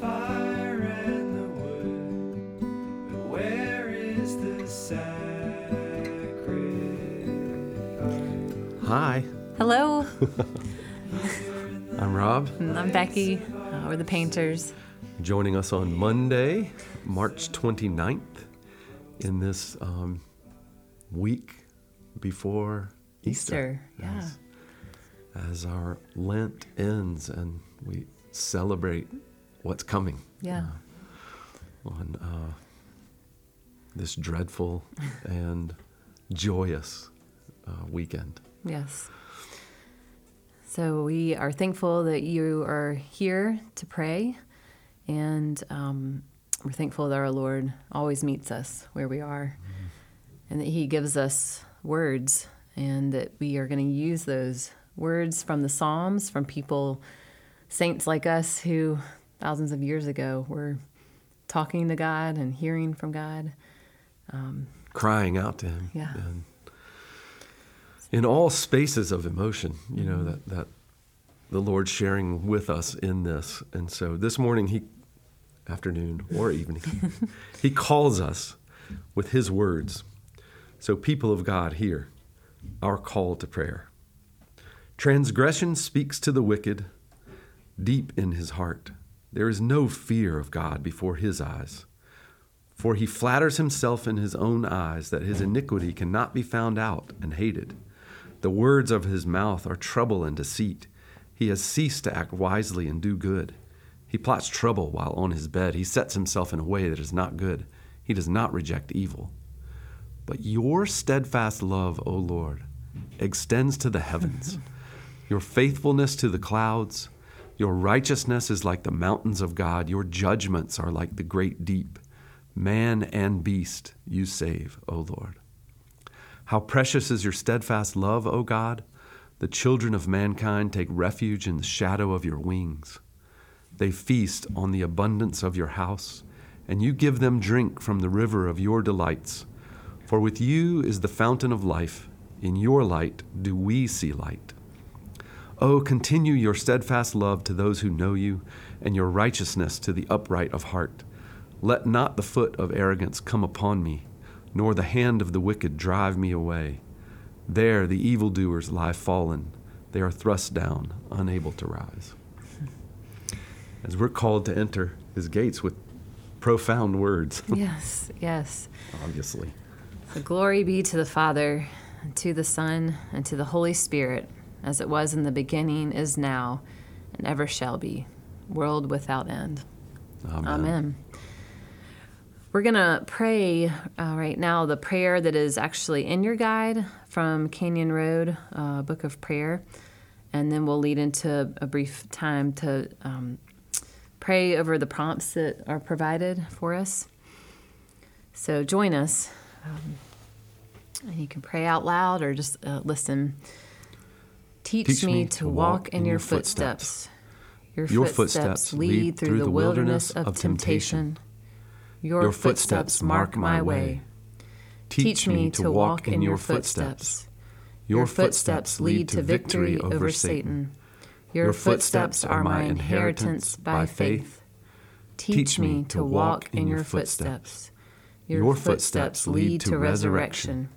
fire and the wood, but where is the sacrifice? Hi, Hello, I'm Rob. I'm Becky. Uh, we're the painters. Joining us on Monday, March 29th, in this um, week before Easter. Easter, yeah. As, as our Lent ends and we celebrate what's coming Yeah. on uh, this dreadful and joyous uh, weekend. Yes. So we are thankful that you are here to pray, and um, we're thankful that our Lord always meets us where we are, and that He gives us words, and that we are going to use those words from the Psalms, from people, saints like us who thousands of years ago were talking to God and hearing from God. Um, crying out to him. Yeah. and in all spaces of emotion you know that that the lord sharing with us in this. And so this morning he afternoon or evening he calls us with his words. So people of god hear our call to prayer. Transgression speaks to the wicked deep in his heart there is no fear of god before his eyes for he flatters himself in his own eyes that his iniquity cannot be found out and hated. The words of his mouth are trouble and deceit. He has ceased to act wisely and do good. He plots trouble while on his bed. He sets himself in a way that is not good. He does not reject evil. But your steadfast love, O Lord, extends to the heavens, your faithfulness to the clouds. Your righteousness is like the mountains of God. Your judgments are like the great deep. Man and beast you save, O Lord. How precious is your steadfast love, O God! The children of mankind take refuge in the shadow of your wings. They feast on the abundance of your house, and you give them drink from the river of your delights. For with you is the fountain of life. In your light do we see light. Oh, continue your steadfast love to those who know you, and your righteousness to the upright of heart. Let not the foot of arrogance come upon me, nor the hand of the wicked drive me away. There the evildoers lie fallen, they are thrust down, unable to rise. As we're called to enter his gates with profound words, Yes, yes. obviously. So glory be to the Father, and to the Son, and to the Holy Spirit, as it was in the beginning, is now, and ever shall be, world without end. Amen. Amen. We're going to pray uh, right now the prayer that is actually in your guide from Canyon Road, uh, Book of Prayer. And then we'll lead into a brief time to um, pray over the prompts that are provided for us. So join us. Um, and you can pray out loud or just uh, listen. Teach, me, to walk in your footsteps. Your, Your footsteps, lead through the wilderness of temptation. Your footsteps mark my way. Teach me to walk in your footsteps. Your footsteps lead to victory over Satan. Your footsteps are my inheritance by faith. Teach me to walk in your footsteps. Your footsteps lead to resurrection.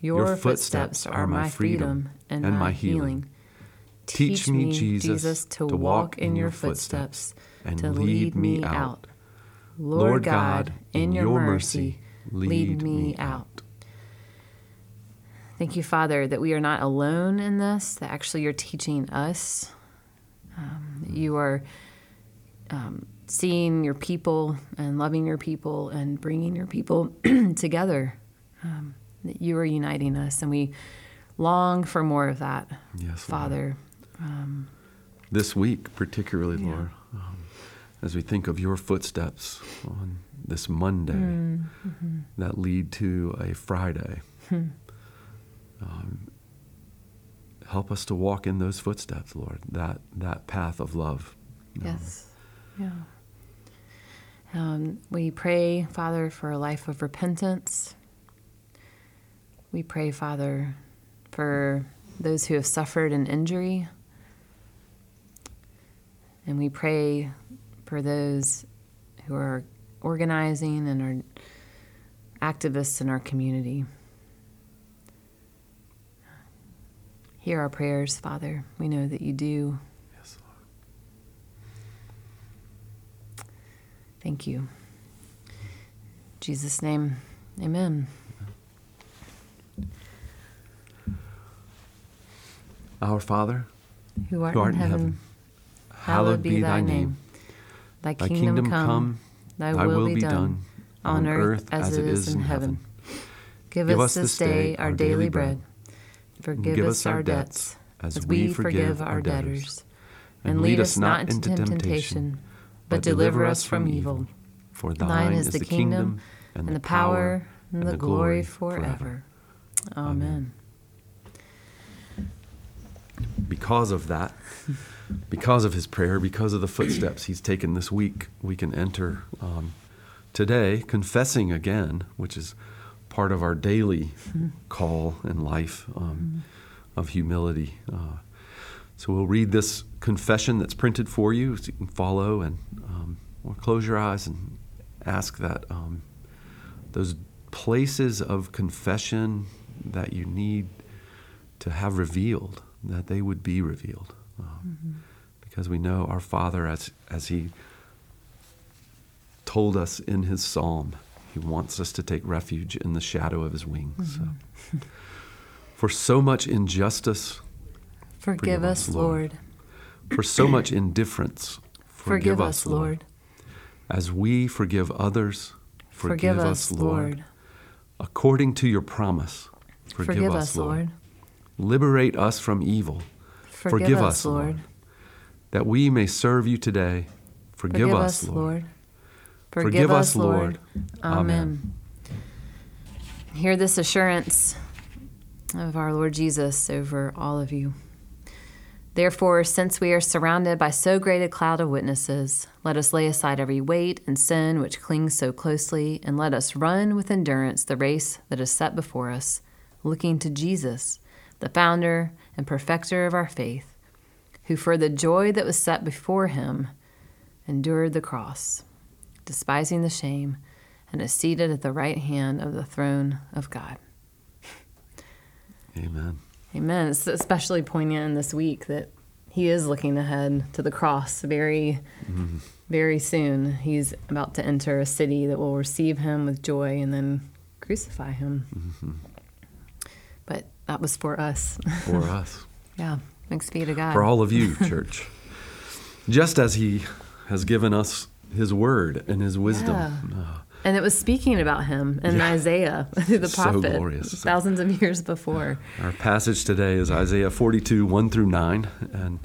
Your footsteps are my freedom and my healing. Teach me, Jesus, to walk in your footsteps, to lead me out. Lord God, in your mercy, lead me out. Thank you, Father, that we are not alone in this, that actually you're teaching us. Um, you are um, seeing your people and loving your people and bringing your people together. Um, that you are uniting us, and we long for more of that, Yes. Father. This week, particularly, Yeah. Lord, um, as we think of your footsteps on this Monday Mm-hmm. that lead to a Friday, Hmm. um, help us to walk in those footsteps, Lord, that, that path of love. Um, Yes. Yeah. Um, we pray, Father, for a life of repentance. We pray, Father, for those who have suffered an injury. And we pray for those who are organizing and are activists in our community. Hear our prayers, Father. We know that you do. Yes, Lord. Thank you. In Jesus' name, amen. Our Father, Who art, who art in heaven, hallowed be thy name. Thy Thy kingdom, come, thy, will, be done, on earth as it is in heaven. Give us this day our daily bread. Forgive us our debts, as we forgive our debtors. And lead us not into temptation, but deliver us from evil. For Thine is the kingdom, and the power, and the glory forever. Amen. Because of that, because of his prayer, because of the footsteps he's taken this week, we can enter um, today confessing again, which is part of our daily call in life um, of humility. Uh, so we'll read this confession that's printed for you so you can follow and um, or close your eyes and ask that um, those places of confession that you need to have revealed, that they would be revealed. Um, Because we know our Father, as, as He told us in His psalm, He wants us to take refuge in the shadow of His wings. So, for so much injustice, Forgive us, Lord. for so much indifference, Forgive us, Lord. As we forgive others, Forgive us, Lord. According to your promise, Forgive us, Lord. Liberate us from evil. Forgive us, Lord. That we may serve you today. Forgive, us, Lord. Forgive us, Lord. Amen. Hear this assurance of our Lord Jesus over all of you. Therefore, since we are surrounded by so great a cloud of witnesses, let us lay aside every weight and sin which clings so closely, and let us run with endurance the race that is set before us, looking to Jesus, the founder and perfecter of our faith, who for the joy that was set before him endured the cross, despising the shame, and is seated at the right hand of the throne of God. Amen. Amen. It's especially poignant in this week that he is looking ahead to the cross very, mm-hmm. very soon. He's about to enter a city that will receive him with joy and then crucify him. Mm-hmm. But that was for us. For us. yeah. Thanks be to God. For all of you, church. Just as He has given us His word and His wisdom. Yeah. Uh, and it was speaking about him in Yeah. Isaiah through the So prophet glorious. thousands of years before. Our passage today is Isaiah 42, 1 through 9, and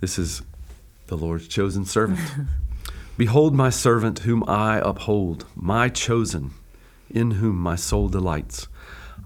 this is the Lord's chosen servant. Behold, my servant whom I uphold, my chosen, in whom my soul delights.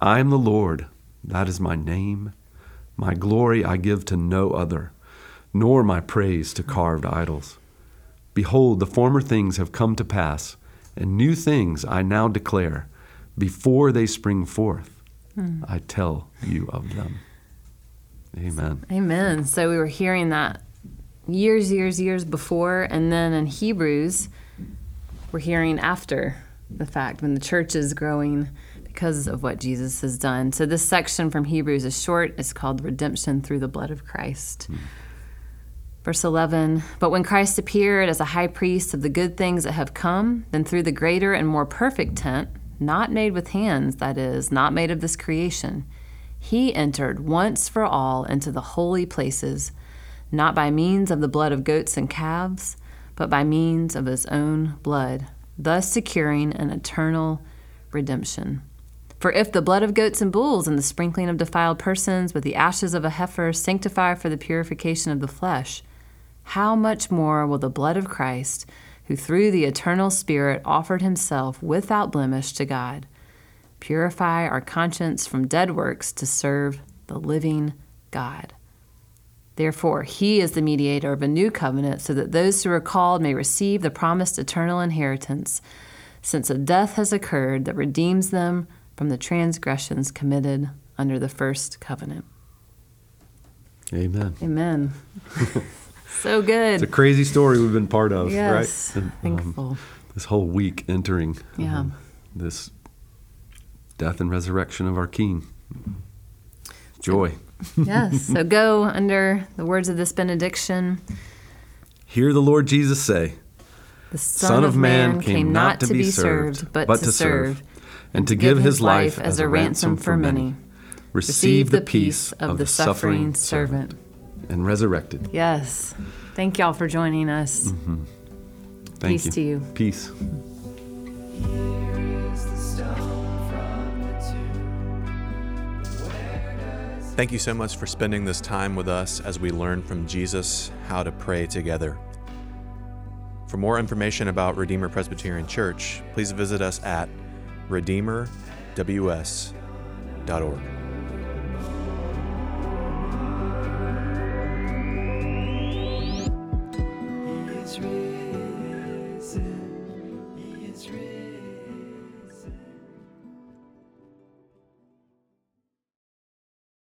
I am the Lord, that is my name. My glory I give to no other, nor my praise to carved idols. Behold, the former things have come to pass, and new things I now declare. Before they spring forth, hmm. I tell you of them. Amen. Amen. So we were hearing that years, years, years before, and then in Hebrews, we're hearing after the fact when the church is growing because of what Jesus has done. So this section from Hebrews is short. It's called Redemption Through the Blood of Christ. Hmm. Verse 11 But when Christ appeared as a high priest of the good things that have come, then through the greater and more perfect tent, not made with hands, that is, not made of this creation, he entered once for all into the holy places, not by means of the blood of goats and calves, but by means of his own blood, thus securing an eternal redemption. For if the blood of goats and bulls and the sprinkling of defiled persons with the ashes of a heifer sanctify for the purification of the flesh, how much more will the blood of Christ, who through the eternal Spirit offered himself without blemish to God, purify our conscience from dead works to serve the living God? Therefore, he is the mediator of a new covenant, so that those who are called may receive the promised eternal inheritance, since a death has occurred that redeems them from the transgressions committed under the first covenant. Amen. Amen. so good. It's a crazy story we've been part of, yes, right? And, thankful. Um, this whole week entering Yeah. um, this death and resurrection of our King. Joy. yes. So go under the words of this benediction. Hear the Lord Jesus say, The Son, of Man came not to be served, but, to serve, and to give his life as a ransom for many. Receive the peace of the suffering servant. and resurrected. Yes. Thank y'all for joining us. Mm-hmm. Thank Peace you. to you. Peace. Here is the stone from the tomb. But where does Thank you so much for spending this time with us as we learn from Jesus how to pray together. For more information about Redeemer Presbyterian Church, please visit us at redeemerws.org.